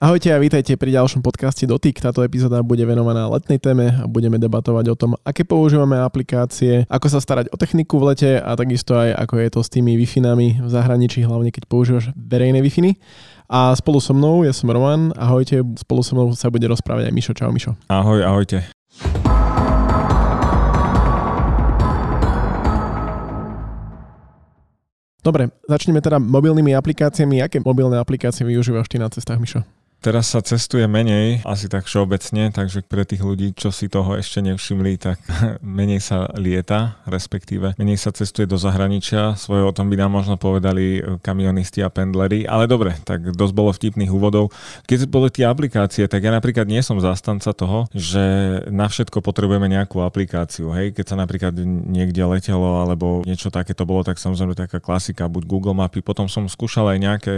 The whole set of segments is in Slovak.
Ahojte a vítajte pri ďalšom podcaste Dotyk. Táto epizóda bude venovaná letnej téme a budeme debatovať o tom, aké používame aplikácie, ako sa starať o techniku v lete a takisto aj ako je to s tými wi v zahraničí, hlavne keď používaš verejné wi A spolu so mnou, ja som Roman, ahojte, spolu so mnou sa bude rozprávať aj Mišo. Čau Mišo. Ahoj, ahojte. Dobre, začneme teda mobilnými aplikáciami. Aké mobilné aplikácie využívaš ty na cestách, Mišo? Teraz sa cestuje menej, asi tak všeobecne, takže pre tých ľudí, čo si toho ešte nevšimli, tak menej sa lieta, respektíve menej sa cestuje do zahraničia. Svoje o tom by nám možno povedali kamionisti a pendleri, ale dobre, tak dosť bolo vtipných úvodov. Keď boli tie aplikácie, tak ja napríklad nie som zástanca toho, že na všetko potrebujeme nejakú aplikáciu. Hej, keď sa napríklad niekde letelo alebo niečo také to bolo, tak samozrejme taká klasika, buď Google mapy, potom som skúšal aj nejaké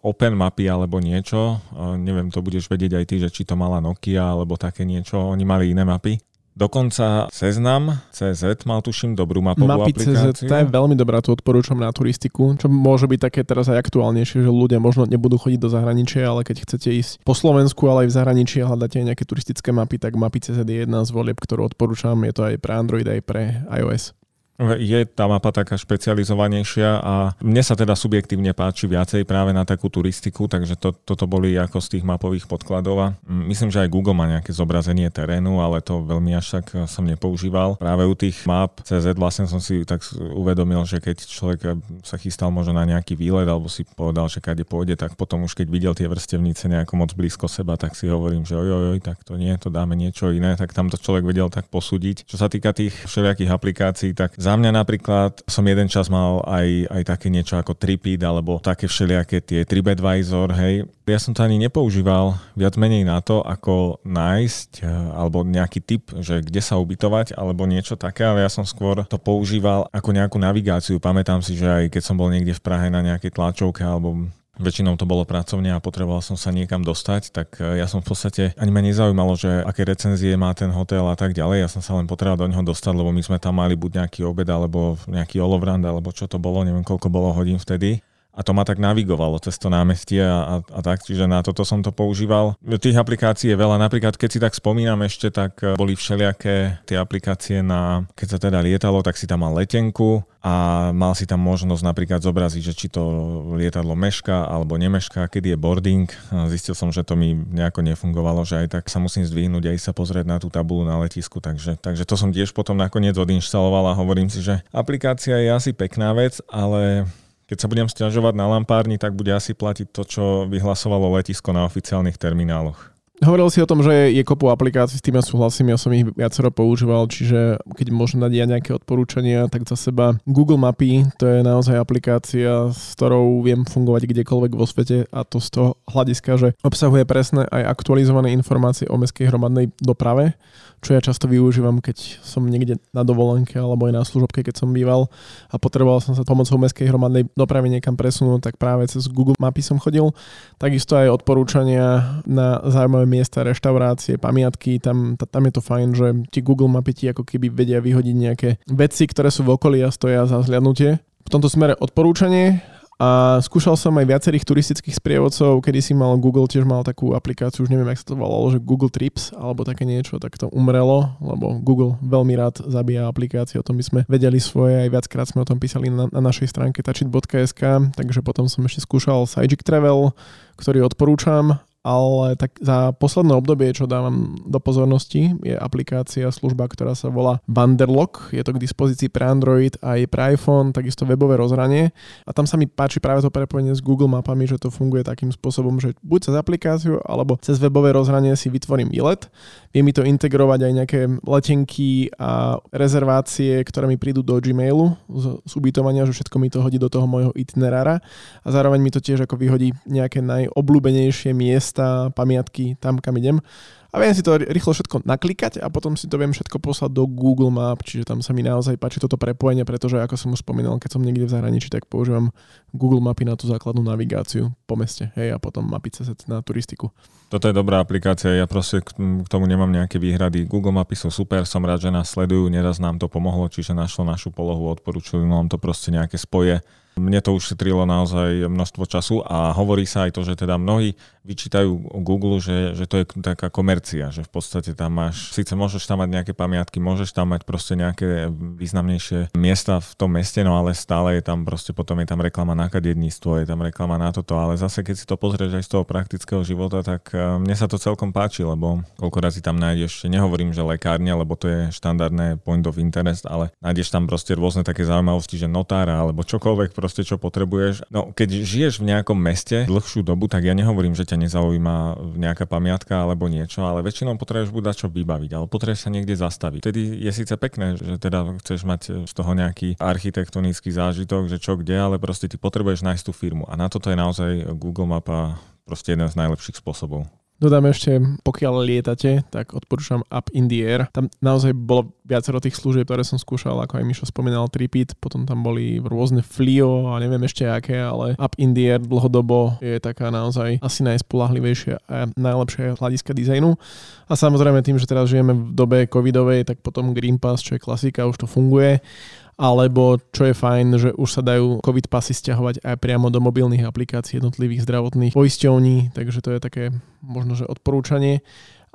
Open mapy alebo niečo, neviem, to budeš vedieť aj ty, že či to mala Nokia alebo také niečo, oni mali iné mapy. Dokonca Seznam CZ mal tuším dobrú mapovú Mapy aplikáciu. CZ, tá je veľmi dobrá, tu odporúčam na turistiku, čo môže byť také teraz aj aktuálnejšie, že ľudia možno nebudú chodiť do zahraničia, ale keď chcete ísť po Slovensku, ale aj v zahraničí a hľadáte nejaké turistické mapy, tak Mapy CZ je jedna z volieb, ktorú odporúčam. Je to aj pre Android, aj pre iOS. Je tá mapa taká špecializovanejšia a mne sa teda subjektívne páči viacej práve na takú turistiku, takže to, toto boli ako z tých mapových podkladov a myslím, že aj Google má nejaké zobrazenie terénu, ale to veľmi až tak som nepoužíval. Práve u tých map CZ vlastne som si tak uvedomil, že keď človek sa chystal možno na nejaký výlet alebo si povedal, že kade pôjde, tak potom už keď videl tie vrstevnice nejako moc blízko seba, tak si hovorím, že oj, oj, tak to nie, to dáme niečo iné, tak tam to človek vedel tak posúdiť. Čo sa týka tých všelijakých aplikácií, tak za mňa napríklad som jeden čas mal aj, aj také niečo ako Tripid alebo také všelijaké tie TripAdvisor, hej. Ja som to ani nepoužíval viac menej na to, ako nájsť eh, alebo nejaký tip, že kde sa ubytovať alebo niečo také, ale ja som skôr to používal ako nejakú navigáciu. Pamätám si, že aj keď som bol niekde v Prahe na nejakej tlačovke alebo Väčšinou to bolo pracovne a potreboval som sa niekam dostať, tak e, ja som v podstate ani ma nezaujímalo, že aké recenzie má ten hotel a tak ďalej. Ja som sa len potreboval do neho dostať, lebo my sme tam mali buď nejaký obed alebo nejaký olovrand alebo čo to bolo, neviem koľko bolo hodín vtedy a to ma tak navigovalo cez to námestie a, a, a tak, čiže na toto som to používal. Tých aplikácií je veľa, napríklad keď si tak spomínam ešte, tak e, boli všelijaké tie aplikácie na, keď sa teda lietalo, tak si tam mal letenku a mal si tam možnosť napríklad zobraziť, že či to lietadlo meška alebo nemeška, kedy je boarding. Zistil som, že to mi nejako nefungovalo, že aj tak sa musím zdvihnúť aj sa pozrieť na tú tabulu na letisku, takže, takže to som tiež potom nakoniec odinštaloval a hovorím si, že aplikácia je asi pekná vec, ale keď sa budem stiažovať na lampárni, tak bude asi platiť to, čo vyhlasovalo letisko na oficiálnych termináloch. Hovoril si o tom, že je kopu aplikácií, s tým ja súhlasím, ja som ich viacero používal, čiže keď môžem dať ja nejaké odporúčania, tak za seba Google Mapy, to je naozaj aplikácia, s ktorou viem fungovať kdekoľvek vo svete a to z toho hľadiska, že obsahuje presné aj aktualizované informácie o mestskej hromadnej doprave, čo ja často využívam, keď som niekde na dovolenke alebo aj na služobke, keď som býval a potreboval som sa pomocou mestskej hromadnej dopravy niekam presunúť, tak práve cez Google Mapy som chodil. Takisto aj odporúčania na zaujímavé miesta, reštaurácie, pamiatky, tam, tam je to fajn, že ti Google Mapy ti ako keby vedia vyhodiť nejaké veci, ktoré sú v okolí a stoja za zhľadnutie. V tomto smere odporúčanie a skúšal som aj viacerých turistických sprievodcov, kedy si mal Google, tiež mal takú aplikáciu, už neviem, jak sa to volalo, že Google Trips alebo také niečo, tak to umrelo, lebo Google veľmi rád zabíja aplikácie, o tom by sme vedeli svoje, aj viackrát sme o tom písali na, na našej stránke tačit.sk, takže potom som ešte skúšal Sajik Travel, ktorý odporúčam ale tak za posledné obdobie, čo dávam do pozornosti, je aplikácia, služba, ktorá sa volá Wanderlock. Je to k dispozícii pre Android aj pre iPhone, takisto webové rozhranie. A tam sa mi páči práve to prepojenie s Google mapami, že to funguje takým spôsobom, že buď cez aplikáciu, alebo cez webové rozhranie si vytvorím výlet. Vie mi to integrovať aj nejaké letenky a rezervácie, ktoré mi prídu do Gmailu z, z ubytovania, že všetko mi to hodí do toho môjho itinerára. A zároveň mi to tiež ako vyhodí nejaké najobľúbenejšie miesta miesta, pamiatky tam, kam idem. A viem si to rýchlo všetko naklikať a potom si to viem všetko poslať do Google Map, čiže tam sa mi naozaj páči toto prepojenie, pretože ako som už spomínal, keď som niekde v zahraničí, tak používam Google mapy na tú základnú navigáciu po meste, hej, a potom mapy cez na turistiku. Toto je dobrá aplikácia, ja proste k tomu nemám nejaké výhrady. Google mapy sú super, som rád, že nás sledujú, neraz nám to pomohlo, čiže našlo našu polohu, odporúčili nám to proste nejaké spoje mne to už šetrilo naozaj množstvo času a hovorí sa aj to, že teda mnohí vyčítajú Google, že, že to je taká komercia, že v podstate tam máš, síce môžeš tam mať nejaké pamiatky, môžeš tam mať proste nejaké významnejšie miesta v tom meste, no ale stále je tam proste, potom je tam reklama na kadedníctvo, je tam reklama na toto, ale zase keď si to pozrieš aj z toho praktického života, tak eh, mne sa to celkom páči, lebo koľko razy tam nájdeš, nehovorím, že lekárne, lebo to je štandardné point of interest, ale nájdeš tam proste rôzne také zaujímavosti, že notára alebo čokoľvek proste, čo potrebuješ. No, keď žiješ v nejakom meste dlhšiu dobu, tak ja nehovorím, že ťa nezaujíma nejaká pamiatka alebo niečo, ale väčšinou potrebuješ buď čo vybaviť, ale potrebuješ sa niekde zastaviť. Vtedy je síce pekné, že teda chceš mať z toho nejaký architektonický zážitok, že čo kde, ale proste ty potrebuješ nájsť tú firmu. A na toto je naozaj Google Mapa proste jeden z najlepších spôsobov. Dodám ešte, pokiaľ lietate, tak odporúčam Up in the Air. Tam naozaj bolo viacero tých služieb, ktoré som skúšal, ako aj Mišo spomínal, Tripit, potom tam boli rôzne Flio a neviem ešte aké, ale Up in the Air dlhodobo je taká naozaj asi najspolahlivejšia a najlepšia hľadiska dizajnu. A samozrejme tým, že teraz žijeme v dobe covidovej, tak potom Green Pass, čo je klasika, už to funguje alebo čo je fajn, že už sa dajú COVID pasy stiahovať aj priamo do mobilných aplikácií jednotlivých zdravotných poisťovní, takže to je také možno, že odporúčanie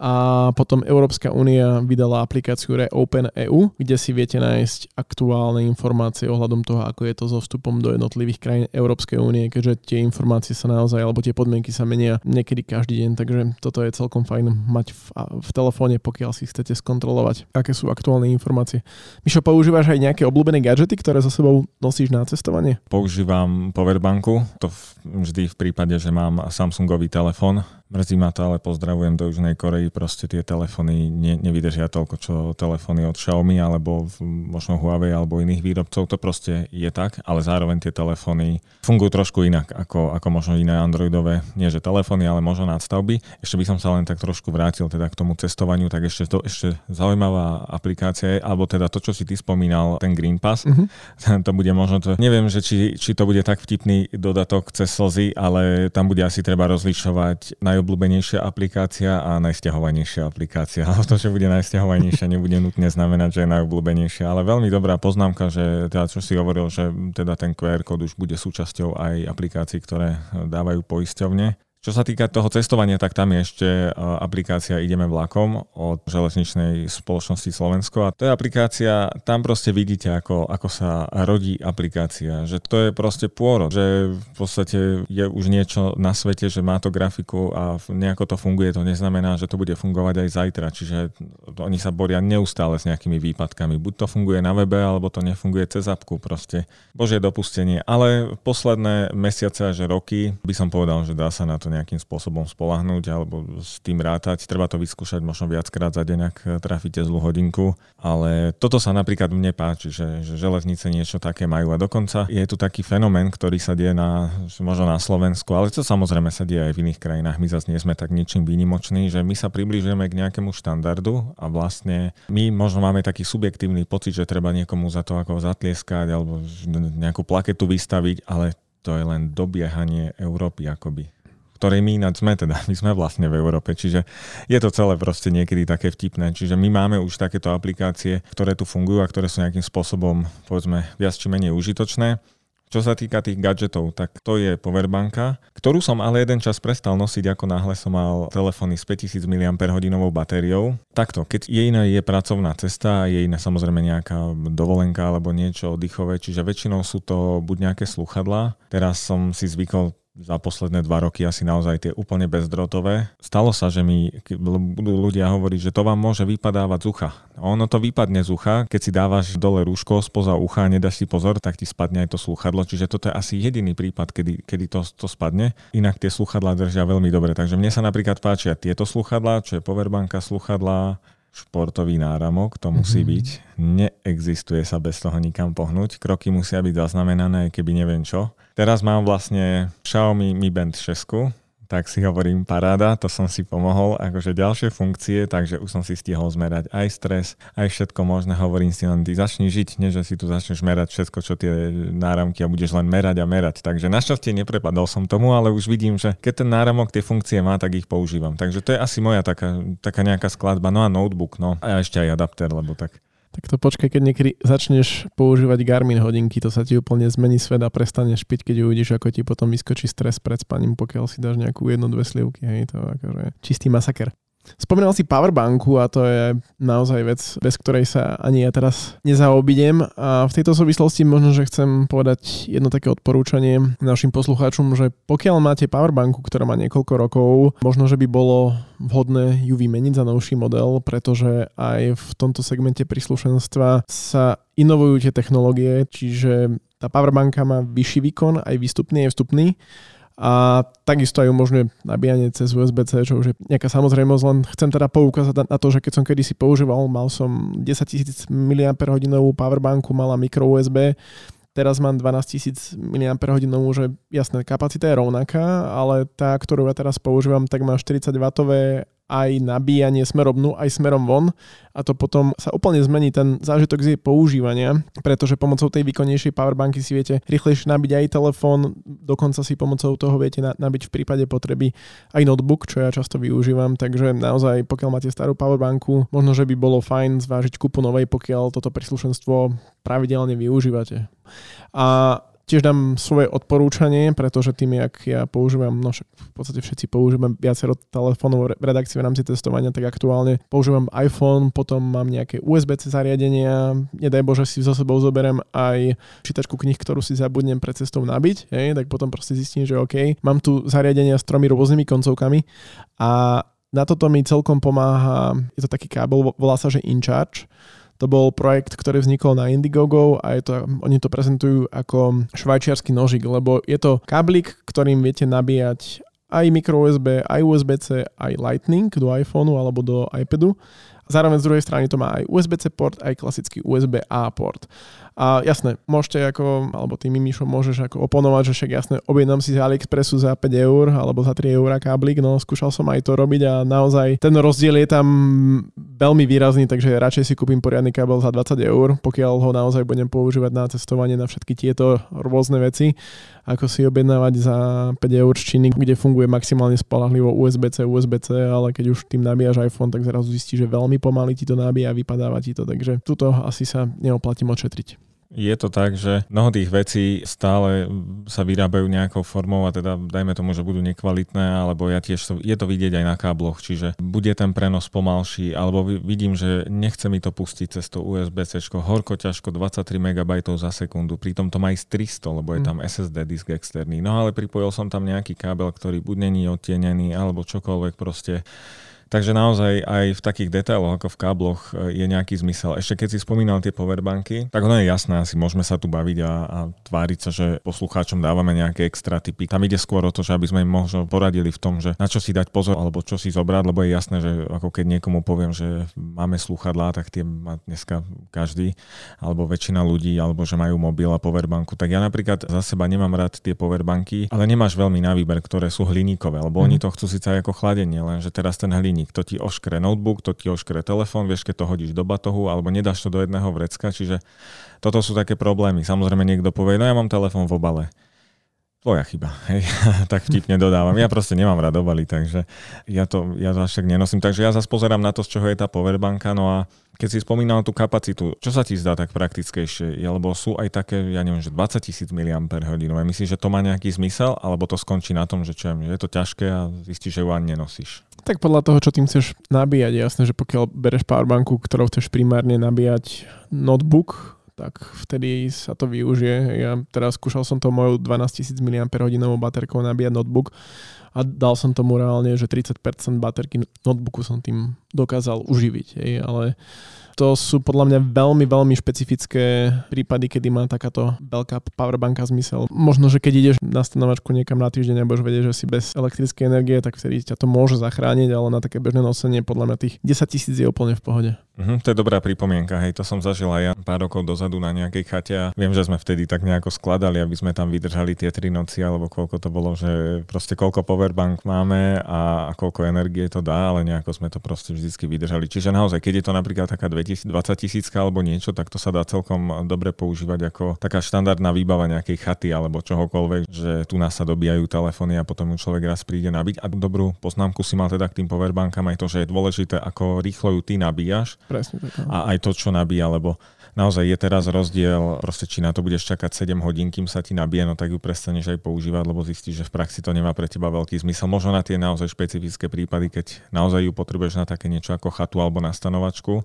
a potom Európska únia vydala aplikáciu Reopen EU, kde si viete nájsť aktuálne informácie ohľadom toho, ako je to so vstupom do jednotlivých krajín Európskej únie, keďže tie informácie sa naozaj, alebo tie podmienky sa menia niekedy každý deň, takže toto je celkom fajn mať v, v telefóne, pokiaľ si chcete skontrolovať, aké sú aktuálne informácie. Mišo, používaš aj nejaké obľúbené gadžety, ktoré za sebou nosíš na cestovanie? Používam powerbanku, to vždy v prípade, že mám Samsungový telefón, Mrzí ma to, ale pozdravujem do Južnej Korei, proste tie telefóny ne, nevydržia toľko, čo telefóny od Xiaomi alebo možno Huawei alebo iných výrobcov, to proste je tak, ale zároveň tie telefóny fungujú trošku inak ako, ako možno iné androidové, nie že telefóny, ale možno nadstavby. Ešte by som sa len tak trošku vrátil teda k tomu cestovaniu, tak ešte to ešte zaujímavá aplikácia je, alebo teda to, čo si ty spomínal, ten Green Pass, mm-hmm. to bude možno to, neviem, že či, či to bude tak vtipný dodatok cez slzy, ale tam bude asi treba rozlišovať na najobľúbenejšia aplikácia a najsťahovanejšia aplikácia. Ale to, že bude najsťahovanejšia, nebude nutne znamenať, že je najobľúbenejšia. Ale veľmi dobrá poznámka, že teda, čo si hovoril, že teda ten QR kód už bude súčasťou aj aplikácií, ktoré dávajú poisťovne. Čo sa týka toho cestovania, tak tam je ešte e, aplikácia Ideme vlakom od železničnej spoločnosti Slovensko a to je aplikácia, tam proste vidíte, ako, ako sa rodí aplikácia, že to je proste pôrod, že v podstate je už niečo na svete, že má to grafiku a nejako to funguje, to neznamená, že to bude fungovať aj zajtra, čiže oni sa boria neustále s nejakými výpadkami. Buď to funguje na webe, alebo to nefunguje cez apku, proste božie dopustenie. Ale posledné mesiace až roky by som povedal, že dá sa na to nejakým spôsobom spolahnúť alebo s tým rátať. Treba to vyskúšať možno viackrát za deň, ak trafíte zlú hodinku. Ale toto sa napríklad mne páči, že, že železnice niečo také majú. A dokonca je tu taký fenomén, ktorý sa deje na, možno na Slovensku, ale to samozrejme sa deje aj v iných krajinách. My zase nie sme tak ničím výnimoční, že my sa približujeme k nejakému štandardu a vlastne my možno máme taký subjektívny pocit, že treba niekomu za to ako zatlieskať alebo nejakú plaketu vystaviť, ale to je len dobiehanie Európy akoby ktorej my ináč sme, teda my sme vlastne v Európe, čiže je to celé proste niekedy také vtipné, čiže my máme už takéto aplikácie, ktoré tu fungujú a ktoré sú nejakým spôsobom, povedzme, viac či menej užitočné. Čo sa týka tých gadgetov, tak to je powerbanka, ktorú som ale jeden čas prestal nosiť, ako náhle som mal telefóny s 5000 mAh batériou. Takto, keď je iná je pracovná cesta, je iná samozrejme nejaká dovolenka alebo niečo oddychové, čiže väčšinou sú to buď nejaké sluchadlá. Teraz som si zvykol za posledné dva roky asi naozaj tie úplne bezdrotové. Stalo sa, že mi budú ľudia hovoriť, že to vám môže vypadávať z ucha. Ono to vypadne z ucha, keď si dávaš dole rúško spoza ucha a nedáš si pozor, tak ti spadne aj to slúchadlo. Čiže toto je asi jediný prípad, kedy, kedy to, to spadne. Inak tie slúchadlá držia veľmi dobre. Takže mne sa napríklad páčia tieto slúchadlá, čo je powerbanka slúchadlá, športový náramok, to musí mm-hmm. byť. Neexistuje sa bez toho nikam pohnúť. Kroky musia byť zaznamenané, keby neviem čo. Teraz mám vlastne Xiaomi Mi Band 6, tak si hovorím paráda, to som si pomohol. Akože ďalšie funkcie, takže už som si stihol zmerať aj stres, aj všetko možné. Hovorím si len, ty začni žiť, nie že si tu začneš merať všetko, čo tie náramky a budeš len merať a merať. Takže našťastie neprepadol som tomu, ale už vidím, že keď ten náramok tie funkcie má, tak ich používam. Takže to je asi moja taká, taká nejaká skladba. No a notebook, no a ešte aj adapter, lebo tak tak to počkaj, keď niekedy začneš používať Garmin hodinky, to sa ti úplne zmení svet a prestaneš piť, keď uvidíš, ako ti potom vyskočí stres pred spaním, pokiaľ si dáš nejakú jednu, dve slivky. Hej, to akože čistý masaker. Spomínal si powerbanku a to je naozaj vec, bez ktorej sa ani ja teraz nezaobidem. A v tejto súvislosti možno, že chcem povedať jedno také odporúčanie našim poslucháčom, že pokiaľ máte powerbanku, ktorá má niekoľko rokov, možno, že by bolo vhodné ju vymeniť za novší model, pretože aj v tomto segmente príslušenstva sa inovujú tie technológie, čiže tá powerbanka má vyšší výkon, aj výstupný, aj vstupný a takisto aj umožňuje nabíjanie cez USB-C, čo už je nejaká samozrejmosť, len chcem teda poukázať na to, že keď som kedysi používal, mal som 10 000 mAh powerbanku, mala micro USB, teraz mám 12 000 mAh, že jasné, kapacita je rovnaká, ale tá, ktorú ja teraz používam, tak má 40 W aj nabíjanie smerom dnu, aj smerom von a to potom sa úplne zmení ten zážitok z jej používania, pretože pomocou tej výkonnejšej powerbanky si viete rýchlejšie nabiť aj telefón, dokonca si pomocou toho viete nabiť v prípade potreby aj notebook, čo ja často využívam, takže naozaj pokiaľ máte starú powerbanku, možno, že by bolo fajn zvážiť kúpu novej, pokiaľ toto príslušenstvo pravidelne využívate. A tiež dám svoje odporúčanie, pretože tým, jak ja používam, no však v podstate všetci používame viacero telefónov v redakcii v rámci testovania, tak aktuálne používam iPhone, potom mám nejaké USB-C zariadenia, nedaj Bože si so sebou zoberiem aj čítačku knih, ktorú si zabudnem pred cestou nabiť, hej, tak potom proste zistím, že OK, mám tu zariadenia s tromi rôznymi koncovkami a na toto mi celkom pomáha, je to taký kábel, volá sa, že InCharge, to bol projekt, ktorý vznikol na Indiegogo a je to, oni to prezentujú ako švajčiarsky nožik, lebo je to káblik, ktorým viete nabíjať aj micro USB, aj USB-C, aj Lightning do iPhoneu alebo do iPadu. Zároveň z druhej strany to má aj USB-C port, aj klasický USB-A port. A jasné, môžete ako, alebo ty Mimišo môžeš ako oponovať, že však jasné, objednám si z AliExpressu za 5 eur alebo za 3 eur káblik, no skúšal som aj to robiť a naozaj ten rozdiel je tam veľmi výrazný, takže radšej si kúpim poriadny kábel za 20 eur, pokiaľ ho naozaj budem používať na cestovanie na všetky tieto rôzne veci, ako si objednávať za 5 eur z kde funguje maximálne spolahlivo USB-C, USB-C, ale keď už tým nabíjaš iPhone, tak zrazu zistíš, že veľmi pomaly ti to nabíja a vypadáva ti to, takže tuto asi sa neoplatí odšetriť. Je to tak, že mnoho tých vecí stále sa vyrábajú nejakou formou a teda dajme tomu, že budú nekvalitné, alebo ja tiež to, je to vidieť aj na kábloch, čiže bude ten prenos pomalší, alebo vidím, že nechce mi to pustiť cez to USB-C, horko ťažko 23 MB za sekundu, pritom to má ísť 300, lebo je hm. tam SSD disk externý. No ale pripojil som tam nejaký kábel, ktorý buď není odtienený, alebo čokoľvek proste Takže naozaj aj v takých detailoch ako v kábloch e, je nejaký zmysel. Ešte keď si spomínal tie powerbanky, tak ono je jasné, asi môžeme sa tu baviť a, a tváriť sa, že poslucháčom dávame nejaké extra typy. Tam ide skôr o to, že aby sme im možno poradili v tom, že na čo si dať pozor alebo čo si zobrať, lebo je jasné, že ako keď niekomu poviem, že máme slúchadlá, tak tie má dneska každý alebo väčšina ľudí, alebo že majú mobil a powerbanku. Tak ja napríklad za seba nemám rád tie powerbanky, ale nemáš veľmi na výber, ktoré sú hliníkové, lebo mm. oni to chcú síce ako chladenie, lenže teraz ten hliník hliník. To ti oškre notebook, to ti oškre telefón, vieš, keď to hodíš do batohu alebo nedáš to do jedného vrecka, čiže toto sú také problémy. Samozrejme niekto povie, no ja mám telefón v obale. Tvoja chyba, hej. tak vtipne dodávam. Ja proste nemám rád obaly, takže ja to, ja to až tak nenosím. Takže ja zase pozerám na to, z čoho je tá powerbanka, no a keď si spomínal tú kapacitu, čo sa ti zdá tak praktickejšie? Lebo sú aj také, ja neviem, že 20 tisíc mAh. Myslíš, že to má nejaký zmysel, alebo to skončí na tom, že čo je to ťažké a zistíš, že ju ani nenosíš? Tak podľa toho, čo tým chceš nabíjať, jasné, že pokiaľ bereš powerbanku, ktorou chceš primárne nabíjať notebook, tak vtedy sa to využije. Ja teraz skúšal som to mojou 12 000 mAh baterkou nabíjať notebook a dal som tomu reálne, že 30% baterky notebooku som tým dokázal uživiť. Ale to sú podľa mňa veľmi, veľmi špecifické prípady, kedy má takáto veľká powerbanka zmysel. Možno, že keď ideš na stanovačku niekam na týždeň a budeš vedieť, že si bez elektrickej energie, tak vtedy ťa to môže zachrániť, ale na také bežné nosenie podľa mňa tých 10 tisíc je úplne v pohode. Mhm, to je dobrá pripomienka, hej, to som zažil aj ja pár rokov dozadu na nejakej chate a viem, že sme vtedy tak nejako skladali, aby sme tam vydržali tie tri noci alebo koľko to bolo, že proste koľko powerbank máme a, koľko energie to dá, ale nejako sme to proste vždycky vydržali. Čiže naozaj, keď je to napríklad taká 20 tisícka alebo niečo, tak to sa dá celkom dobre používať ako taká štandardná výbava nejakej chaty alebo čohokoľvek, že tu nás sa dobíjajú telefóny a potom ju človek raz príde nabiť. A dobrú poznámku si mal teda k tým powerbankám aj to, že je dôležité, ako rýchlo ju ty nabíjaš Presne tak. a aj to, čo nabíja, lebo naozaj je teraz rozdiel, proste či na to budeš čakať 7 hodín, kým sa ti nabije, no tak ju prestaneš aj používať, lebo zistíš, že v praxi to nemá pre teba veľký zmysel. Možno na tie naozaj špecifické prípady, keď naozaj ju potrebuješ na také niečo ako chatu alebo na stanovačku,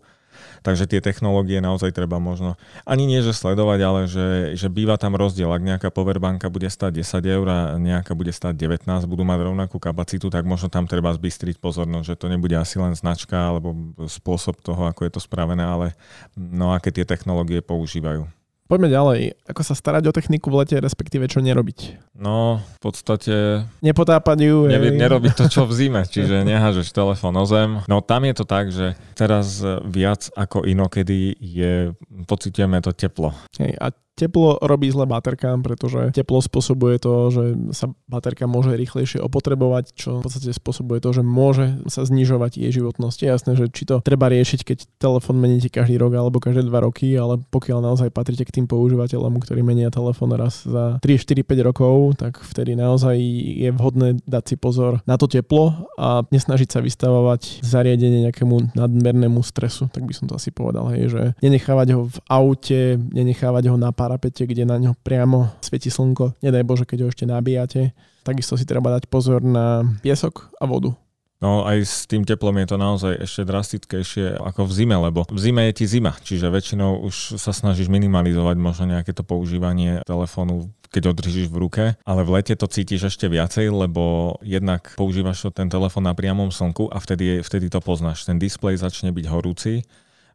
Takže tie technológie naozaj treba možno, ani nie že sledovať, ale že, že býva tam rozdiel. Ak nejaká powerbanka bude stať 10 eur a nejaká bude stať 19, budú mať rovnakú kapacitu, tak možno tam treba zbystriť pozornosť, že to nebude asi len značka alebo spôsob toho, ako je to spravené, ale no aké tie technológie používajú. Poďme ďalej. Ako sa starať o techniku v lete, respektíve čo nerobiť? No, v podstate... Nepotápať ju. Nevie, nerobiť to, čo v zime, čiže nehážeš telefón o zem. No tam je to tak, že teraz viac ako inokedy je, pocitujeme to teplo. Hej, a Teplo robí zle baterkám, pretože teplo spôsobuje to, že sa baterka môže rýchlejšie opotrebovať, čo v podstate spôsobuje to, že môže sa znižovať jej životnosť. Je jasné, že či to treba riešiť, keď telefón meníte každý rok alebo každé dva roky, ale pokiaľ naozaj patríte k tým používateľom, ktorí menia telefón raz za 3, 4, 5 rokov, tak vtedy naozaj je vhodné dať si pozor na to teplo a nesnažiť sa vystavovať zariadenie nejakému nadmernému stresu, tak by som to asi povedal, hej, že nenechávať ho v aute, nenechávať ho na parapete, kde na ňo priamo svieti slnko. Nedaj Bože, keď ho ešte nabíjate. Takisto si treba dať pozor na piesok a vodu. No aj s tým teplom je to naozaj ešte drastickejšie ako v zime, lebo v zime je ti zima, čiže väčšinou už sa snažíš minimalizovať možno nejaké to používanie telefónu keď ho držíš v ruke, ale v lete to cítiš ešte viacej, lebo jednak používaš ten telefón na priamom slnku a vtedy, vtedy to poznáš. Ten displej začne byť horúci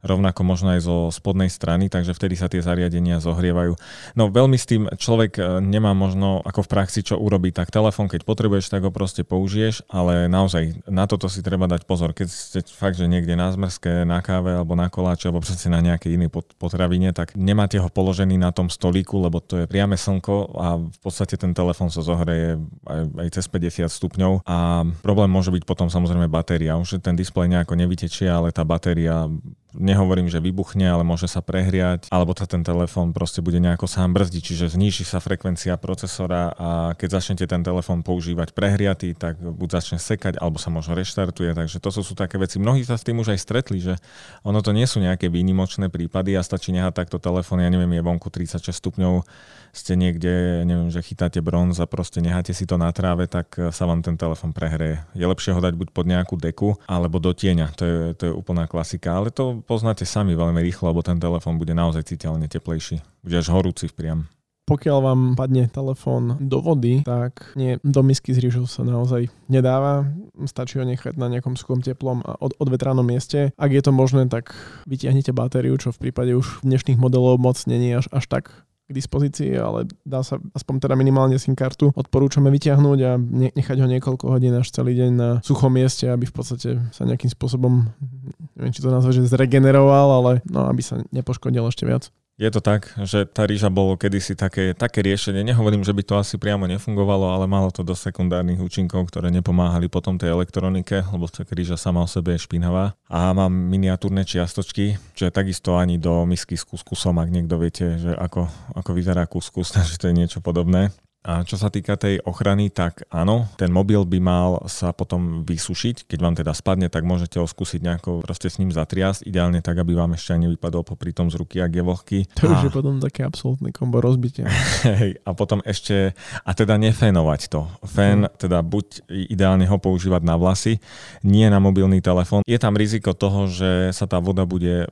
rovnako možno aj zo spodnej strany, takže vtedy sa tie zariadenia zohrievajú. No veľmi s tým človek e, nemá možno ako v praxi čo urobiť, tak telefón, keď potrebuješ, tak ho proste použiješ, ale naozaj na toto si treba dať pozor. Keď ste fakt, že niekde na zmrzke, na káve alebo na koláče alebo proste na nejakej inej potravine, tak nemáte ho položený na tom stolíku, lebo to je priame slnko a v podstate ten telefón sa zohreje aj, aj cez 50 stupňov a problém môže byť potom samozrejme batéria. Už ten displej nejako nevytečie, ale tá batéria nehovorím, že vybuchne, ale môže sa prehriať, alebo sa ten telefón proste bude nejako sám brzdiť, čiže zníži sa frekvencia procesora a keď začnete ten telefón používať prehriatý, tak buď začne sekať, alebo sa možno reštartuje, takže to sú, sú také veci. Mnohí sa s tým už aj stretli, že ono to nie sú nejaké výnimočné prípady a stačí nehať takto telefón, ja neviem, je vonku 36 stupňov, ste niekde, neviem, že chytáte bronz a proste necháte si to na tráve, tak sa vám ten telefón prehreje. Je lepšie ho dať buď pod nejakú deku, alebo do tieňa, to je, to je úplná klasika, ale to poznáte sami veľmi rýchlo, lebo ten telefón bude naozaj citeľne teplejší. Bude až horúci priam pokiaľ vám padne telefón do vody, tak nie, do misky z rýžou sa naozaj nedáva. Stačí ho nechať na nejakom suchom teplom a od, odvetranom mieste. Ak je to možné, tak vytiahnite batériu, čo v prípade už dnešných modelov moc není až, až tak k dispozícii, ale dá sa aspoň teda minimálne SIM kartu odporúčame vyťahnuť a nechať ho niekoľko hodín až celý deň na suchom mieste, aby v podstate sa nejakým spôsobom neviem, či to nazvať, že zregeneroval, ale no, aby sa nepoškodil ešte viac. Je to tak, že tá rýža bolo kedysi také, také riešenie. Nehovorím, že by to asi priamo nefungovalo, ale malo to do sekundárnych účinkov, ktoré nepomáhali potom tej elektronike, lebo tá rýža sama o sebe je špinavá. A mám miniatúrne čiastočky, že takisto ani do misky s kuskusom, ak niekto viete, že ako, ako vyzerá kuskus, takže to je niečo podobné. A čo sa týka tej ochrany, tak áno, ten mobil by mal sa potom vysušiť. Keď vám teda spadne, tak môžete ho skúsiť nejako proste s ním zatriasť. Ideálne tak, aby vám ešte ani vypadol popri tom z ruky, ak je vlhký. To už a... je potom také absolútne kombo rozbitia. Hej, a potom ešte, a teda nefénovať to. Fén, hmm. teda buď ideálne ho používať na vlasy, nie na mobilný telefón. Je tam riziko toho, že sa tá voda bude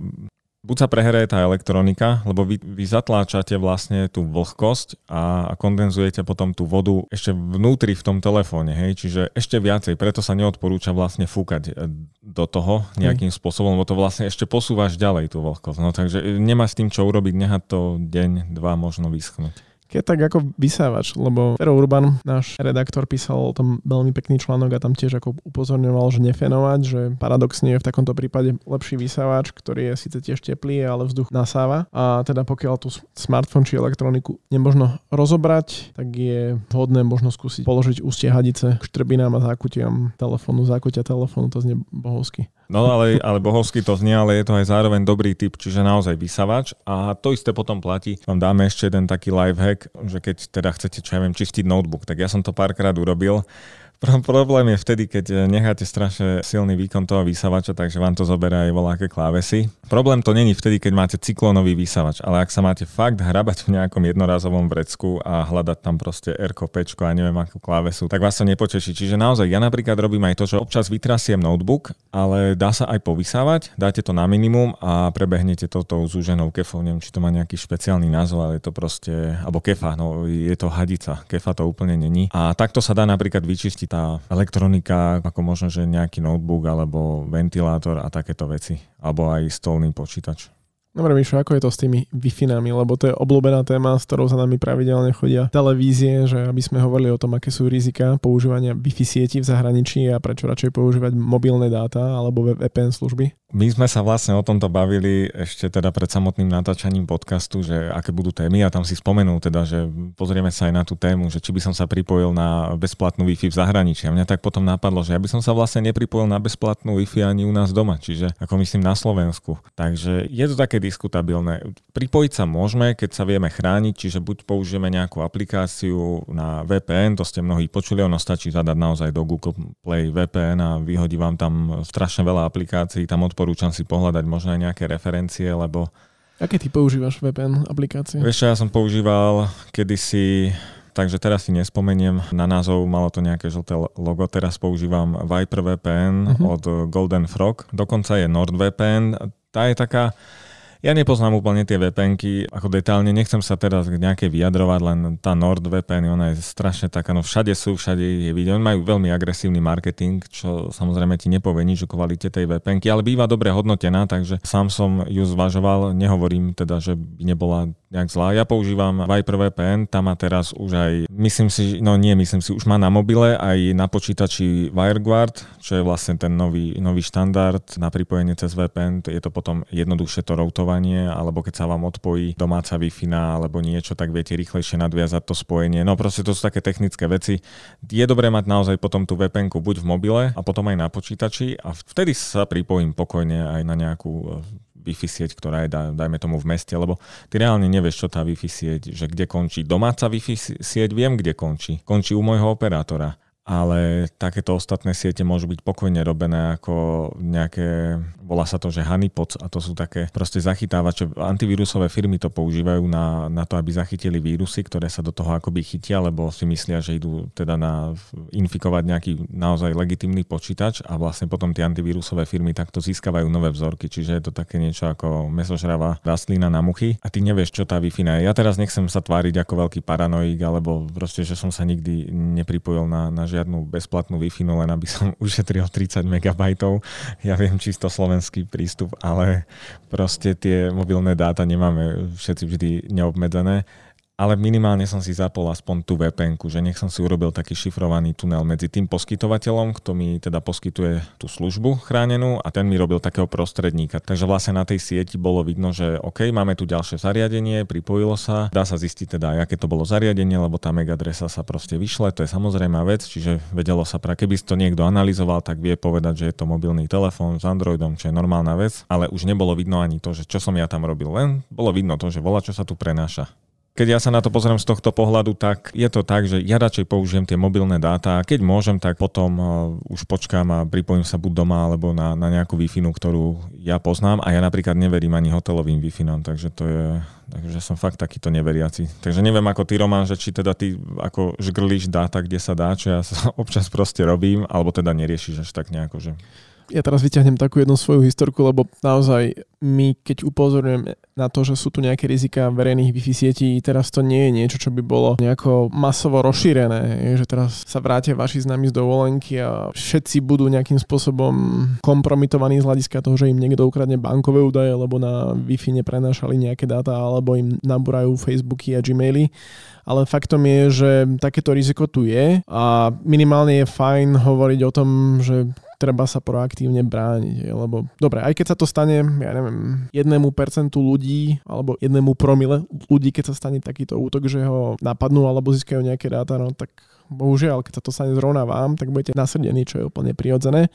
buď sa prehreje tá elektronika, lebo vy, vy zatláčate vlastne tú vlhkosť a, a kondenzujete potom tú vodu ešte vnútri v tom telefóne, hej, čiže ešte viacej, preto sa neodporúča vlastne fúkať e, do toho nejakým hej. spôsobom, lebo to vlastne ešte posúvaš ďalej tú vlhkosť, no takže nemá s tým čo urobiť, nehať to deň, dva možno vyschnúť Keď tak ako vysávač, lebo Fero Urban, náš redaktor, písal o tom veľmi pekný článok a tam tiež ako upozorňoval, že nefenovať, že paradoxne je v takomto prípade lepší vysávač, ktorý je síce tiež teplý, ale vzduch nasáva. A teda pokiaľ tú smartfón či elektroniku nemožno rozobrať, tak je vhodné možno skúsiť položiť ústie hadice k štrbinám a zákutiam telefónu, zákutia telefónu, to znie bohovsky. No ale, ale bohovsky to znie, ale je to aj zároveň dobrý typ, čiže naozaj vysavač. A to isté potom platí. Vám dáme ešte jeden taký live hack, že keď teda chcete, čo ja viem, čistiť notebook, tak ja som to párkrát urobil Problém je vtedy, keď eh, necháte strašne silný výkon toho vysavača, takže vám to zoberá aj voľaké klávesy. Problém to není vtedy, keď máte cyklónový vysavač, ale ak sa máte fakt hrabať v nejakom jednorazovom vrecku a hľadať tam proste R, P a neviem akú klávesu, tak vás to nepočeší. Čiže naozaj ja napríklad robím aj to, že občas vytrasiem notebook, ale dá sa aj povysávať, dáte to na minimum a prebehnete to tou zúženou kefou. Neviem, či to má nejaký špeciálny názov, ale je to proste, alebo kefa, no je to hadica. Kefa to úplne není. A takto sa dá napríklad vyčistiť tá elektronika, ako možno, že nejaký notebook alebo ventilátor a takéto veci. Alebo aj stolný počítač. Dobre, Mišo, ako je to s tými wi lebo to je obľúbená téma, s ktorou za nami pravidelne chodia televízie, že aby sme hovorili o tom, aké sú rizika používania Wi-Fi sieti v zahraničí a prečo radšej používať mobilné dáta alebo VPN služby. My sme sa vlastne o tomto bavili ešte teda pred samotným natáčaním podcastu, že aké budú témy a tam si spomenul teda, že pozrieme sa aj na tú tému, že či by som sa pripojil na bezplatnú Wi-Fi v zahraničí. A mňa tak potom napadlo, že ja by som sa vlastne nepripojil na bezplatnú Wi-Fi ani u nás doma, čiže ako myslím na Slovensku. Takže je to také diskutabilné. Pripojiť sa môžeme, keď sa vieme chrániť, čiže buď použijeme nejakú aplikáciu na VPN, to ste mnohí počuli, ono stačí zadať naozaj do Google Play VPN a vyhodí vám tam strašne veľa aplikácií, tam od odporúčam si pohľadať možno aj nejaké referencie, lebo... Aké ty používaš VPN aplikácie? Vieš ja som používal kedysi takže teraz si nespomeniem na názov, malo to nejaké žlté logo, teraz používam Viper VPN uh-huh. od Golden Frog, dokonca je NordVPN, tá je taká, ja nepoznám úplne tie vpn ako detálne, nechcem sa teraz nejaké vyjadrovať, len tá NordVPN, ona je strašne taká, no všade sú, všade je vidieť. Oni majú veľmi agresívny marketing, čo samozrejme ti nepovie nič o kvalite tej vpn ale býva dobre hodnotená, takže sám som ju zvažoval, nehovorím teda, že by nebola nejak zlá. Ja používam Viper VPN, tam má teraz už aj, myslím si, no nie myslím si, už má na mobile aj na počítači WireGuard, čo je vlastne ten nový, nový štandard na pripojenie cez VPN. Je to potom jednoduchšie to routovanie, alebo keď sa vám odpojí domáca wi alebo niečo, tak viete rýchlejšie nadviazať to spojenie. No proste to sú také technické veci. Je dobré mať naozaj potom tú vpn buď v mobile a potom aj na počítači a vtedy sa pripojím pokojne aj na nejakú Wi-Fi sieť, ktorá je, dajme tomu v meste, lebo ty reálne nevieš, čo tá Wi-Fi sieť, že kde končí. Domáca Wi-Fi sieť viem, kde končí. Končí u môjho operátora ale takéto ostatné siete môžu byť pokojne robené ako nejaké, volá sa to, že honeypots a to sú také proste zachytávače. Antivírusové firmy to používajú na, na to, aby zachytili vírusy, ktoré sa do toho akoby chytia, lebo si myslia, že idú teda na infikovať nejaký naozaj legitimný počítač a vlastne potom tie antivírusové firmy takto získavajú nové vzorky, čiže je to také niečo ako mesožravá rastlina na muchy a ty nevieš, čo tá wi je. Ja teraz nechcem sa tváriť ako veľký paranoik, alebo proste, že som sa nikdy nepripojil na, na žiadnu bezplatnú Wi-Fi, no len aby som ušetril 30 MB. Ja viem čisto slovenský prístup, ale proste tie mobilné dáta nemáme všetci vždy neobmedzené ale minimálne som si zapol aspoň tú vpn že nech som si urobil taký šifrovaný tunel medzi tým poskytovateľom, kto mi teda poskytuje tú službu chránenú a ten mi robil takého prostredníka. Takže vlastne na tej sieti bolo vidno, že OK, máme tu ďalšie zariadenie, pripojilo sa, dá sa zistiť teda, aké to bolo zariadenie, lebo tá MAC adresa sa proste vyšle, to je samozrejmá vec, čiže vedelo sa, pra, keby to niekto analyzoval, tak vie povedať, že je to mobilný telefón s Androidom, čo je normálna vec, ale už nebolo vidno ani to, že čo som ja tam robil, len bolo vidno to, že volá, čo sa tu prenáša keď ja sa na to pozriem z tohto pohľadu, tak je to tak, že ja radšej použijem tie mobilné dáta a keď môžem, tak potom uh, už počkám a pripojím sa buď doma alebo na, na nejakú wi ktorú ja poznám a ja napríklad neverím ani hotelovým wi takže to je, takže som fakt takýto neveriaci. Takže neviem ako ty, Roman, že či teda ty ako žgrlíš dáta, kde sa dá, čo ja sa občas proste robím, alebo teda neriešiš až tak nejako, že ja teraz vyťahnem takú jednu svoju historku, lebo naozaj my, keď upozorňujeme na to, že sú tu nejaké rizika verejných Wi-Fi sietí, teraz to nie je niečo, čo by bolo nejako masovo rozšírené, že teraz sa vrátia vaši známi z dovolenky a všetci budú nejakým spôsobom kompromitovaní z hľadiska toho, že im niekto ukradne bankové údaje, lebo na Wi-Fi neprenášali nejaké dáta, ale alebo im nabúrajú Facebooky a Gmaily. Ale faktom je, že takéto riziko tu je a minimálne je fajn hovoriť o tom, že treba sa proaktívne brániť. Lebo dobre, aj keď sa to stane, ja neviem, jednému percentu ľudí alebo jednému promile ľudí, keď sa stane takýto útok, že ho napadnú alebo získajú nejaké dáta, no tak bohužiaľ, keď sa to stane zrovna vám, tak budete nasrdení, čo je úplne prirodzené.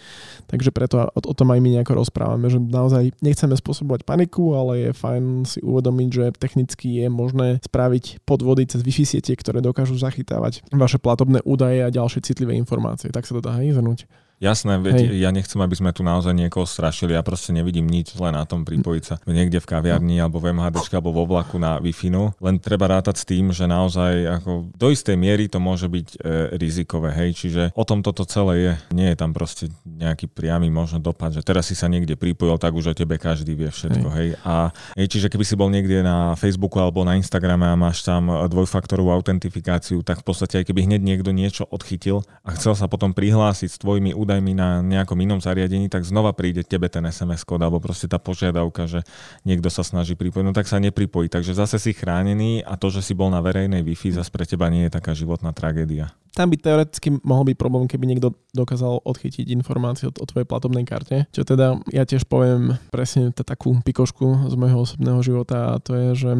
Takže preto o, o tom aj my nejako rozprávame, že naozaj nechceme spôsobovať paniku, ale je fajn si uvedomiť, že technicky je možné spraviť podvody cez Wi-Fi siete, ktoré dokážu zachytávať vaše platobné údaje a ďalšie citlivé informácie. Tak sa to dá aj zhrnúť. Jasné, veď ja nechcem, aby sme tu naozaj niekoho strašili. Ja proste nevidím nič zle na tom pripojiť sa niekde v kaviarni alebo v MHD alebo vo vlaku na wi no. Len treba rátať s tým, že naozaj ako do istej miery to môže byť e, rizikové. Hej, čiže o tom toto celé je. Nie je tam proste nejaký priamy možno dopad, že teraz si sa niekde pripojil, tak už o tebe každý vie všetko. Hej. hej. A hej, čiže keby si bol niekde na Facebooku alebo na Instagrame a máš tam dvojfaktorovú autentifikáciu, tak v podstate aj keby hneď niekto niečo odchytil a chcel sa potom prihlásiť s tvojimi údajmi na nejakom inom zariadení, tak znova príde tebe ten SMS kód alebo proste tá požiadavka, že niekto sa snaží pripojiť, no tak sa nepripojí. Takže zase si chránený a to, že si bol na verejnej Wi-Fi, zase pre teba nie je taká životná tragédia. Tam by teoreticky mohol byť problém, keby niekto dokázal odchytiť informácie o tvojej platobnej karte. Čo teda ja tiež poviem presne takú pikošku z môjho osobného života a to je, že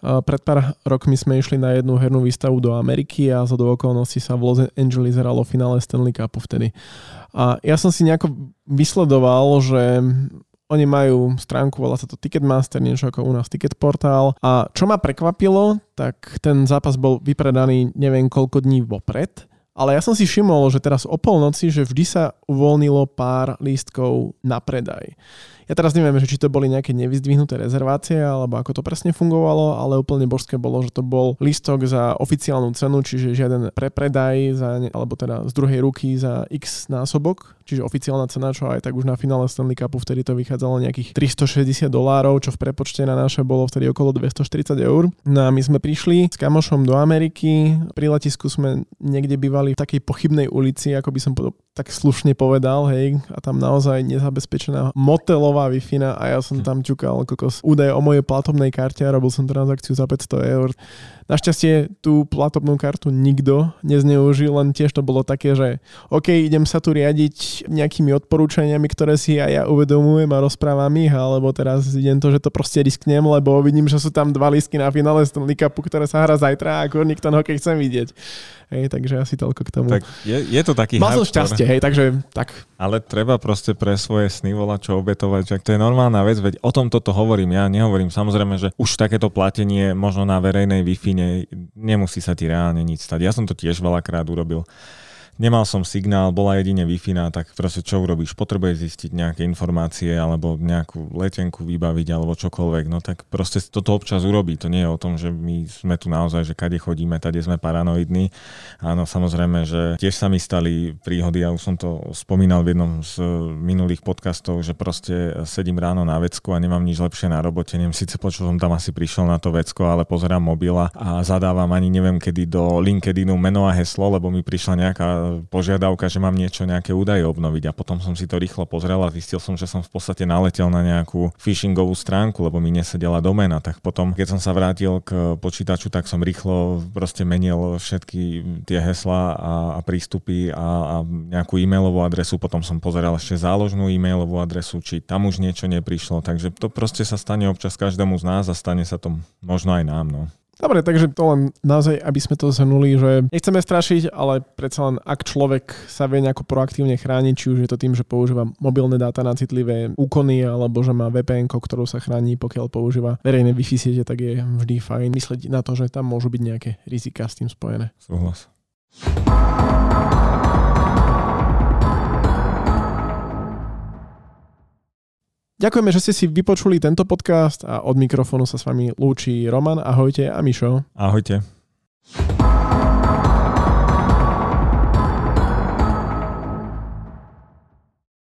pred pár rokmi sme išli na jednu hernú výstavu do Ameriky a za do okolností sa v Los Angeles hralo finále Stanley Cupu vtedy. A ja som si nejako vysledoval, že oni majú stránku, volá sa to Ticketmaster, niečo ako u nás Ticketportál. A čo ma prekvapilo, tak ten zápas bol vypredaný neviem koľko dní vopred. Ale ja som si všimol, že teraz o polnoci, že vždy sa uvoľnilo pár lístkov na predaj. Ja teraz neviem, že či to boli nejaké nevyzdvihnuté rezervácie, alebo ako to presne fungovalo, ale úplne božské bolo, že to bol listok za oficiálnu cenu, čiže žiaden prepredaj, za, alebo teda z druhej ruky za x násobok, čiže oficiálna cena, čo aj tak už na finále Stanley Cupu vtedy to vychádzalo nejakých 360 dolárov, čo v prepočte na naše bolo vtedy okolo 240 eur. No a my sme prišli s kamošom do Ameriky, pri letisku sme niekde bývali v takej pochybnej ulici, ako by som tak slušne povedal, hej, a tam naozaj nezabezpečená motelová wi a ja som tam ťukal kokos údaje o mojej platobnej karte a robil som transakciu za 500 eur. Našťastie tú platobnú kartu nikto nezneužil, len tiež to bolo také, že OK, idem sa tu riadiť nejakými odporúčaniami, ktoré si aj ja uvedomujem a rozprávam ich, alebo teraz idem to, že to proste risknem, lebo vidím, že sú tam dva lístky na finále Stanley Cupu, ktoré sa hrá zajtra a ako nikto hokej chcem vidieť. Hej, takže asi toľko k tomu. Tak je, je to taký Mal som šťastie, hej, takže tak. Ale treba proste pre svoje sny volať čo obetovať, že to je normálna vec, veď o tom toto hovorím, ja nehovorím samozrejme, že už takéto platenie možno na verejnej ne, nemusí sa ti reálne nič stať. Ja som to tiež veľakrát urobil nemal som signál, bola jedine wi tak proste čo urobíš? Potrebuješ zistiť nejaké informácie alebo nejakú letenku vybaviť alebo čokoľvek, no tak proste toto občas urobí. To nie je o tom, že my sme tu naozaj, že kade chodíme, tade sme paranoidní. Áno, samozrejme, že tiež sa mi stali príhody, ja už som to spomínal v jednom z minulých podcastov, že proste sedím ráno na vecku a nemám nič lepšie na robote. Neviem, síce počul som tam asi prišiel na to vecko, ale pozerám mobila a zadávam ani neviem kedy do LinkedInu meno a heslo, lebo mi prišla nejaká požiadavka, že mám niečo, nejaké údaje obnoviť a potom som si to rýchlo pozrel a zistil som, že som v podstate naletel na nejakú phishingovú stránku, lebo mi nesedela domena. Tak potom, keď som sa vrátil k počítaču, tak som rýchlo proste menil všetky tie heslá a, a prístupy a, a nejakú e-mailovú adresu. Potom som pozeral ešte záložnú e-mailovú adresu, či tam už niečo neprišlo. Takže to proste sa stane občas každému z nás a stane sa to možno aj nám. No. Dobre, takže to len naozaj, aby sme to zhrnuli, že nechceme strašiť, ale predsa len ak človek sa vie nejako proaktívne chrániť, či už je to tým, že používa mobilné dáta na citlivé úkony, alebo že má VPN, ktorú sa chráni, pokiaľ používa verejné Wi-Fi siete, tak je vždy fajn myslieť na to, že tam môžu byť nejaké rizika s tým spojené. Súhlas. Ďakujeme, že ste si vypočuli tento podcast a od mikrofónu sa s vami lúči Roman. Ahojte a Mišo. Ahojte.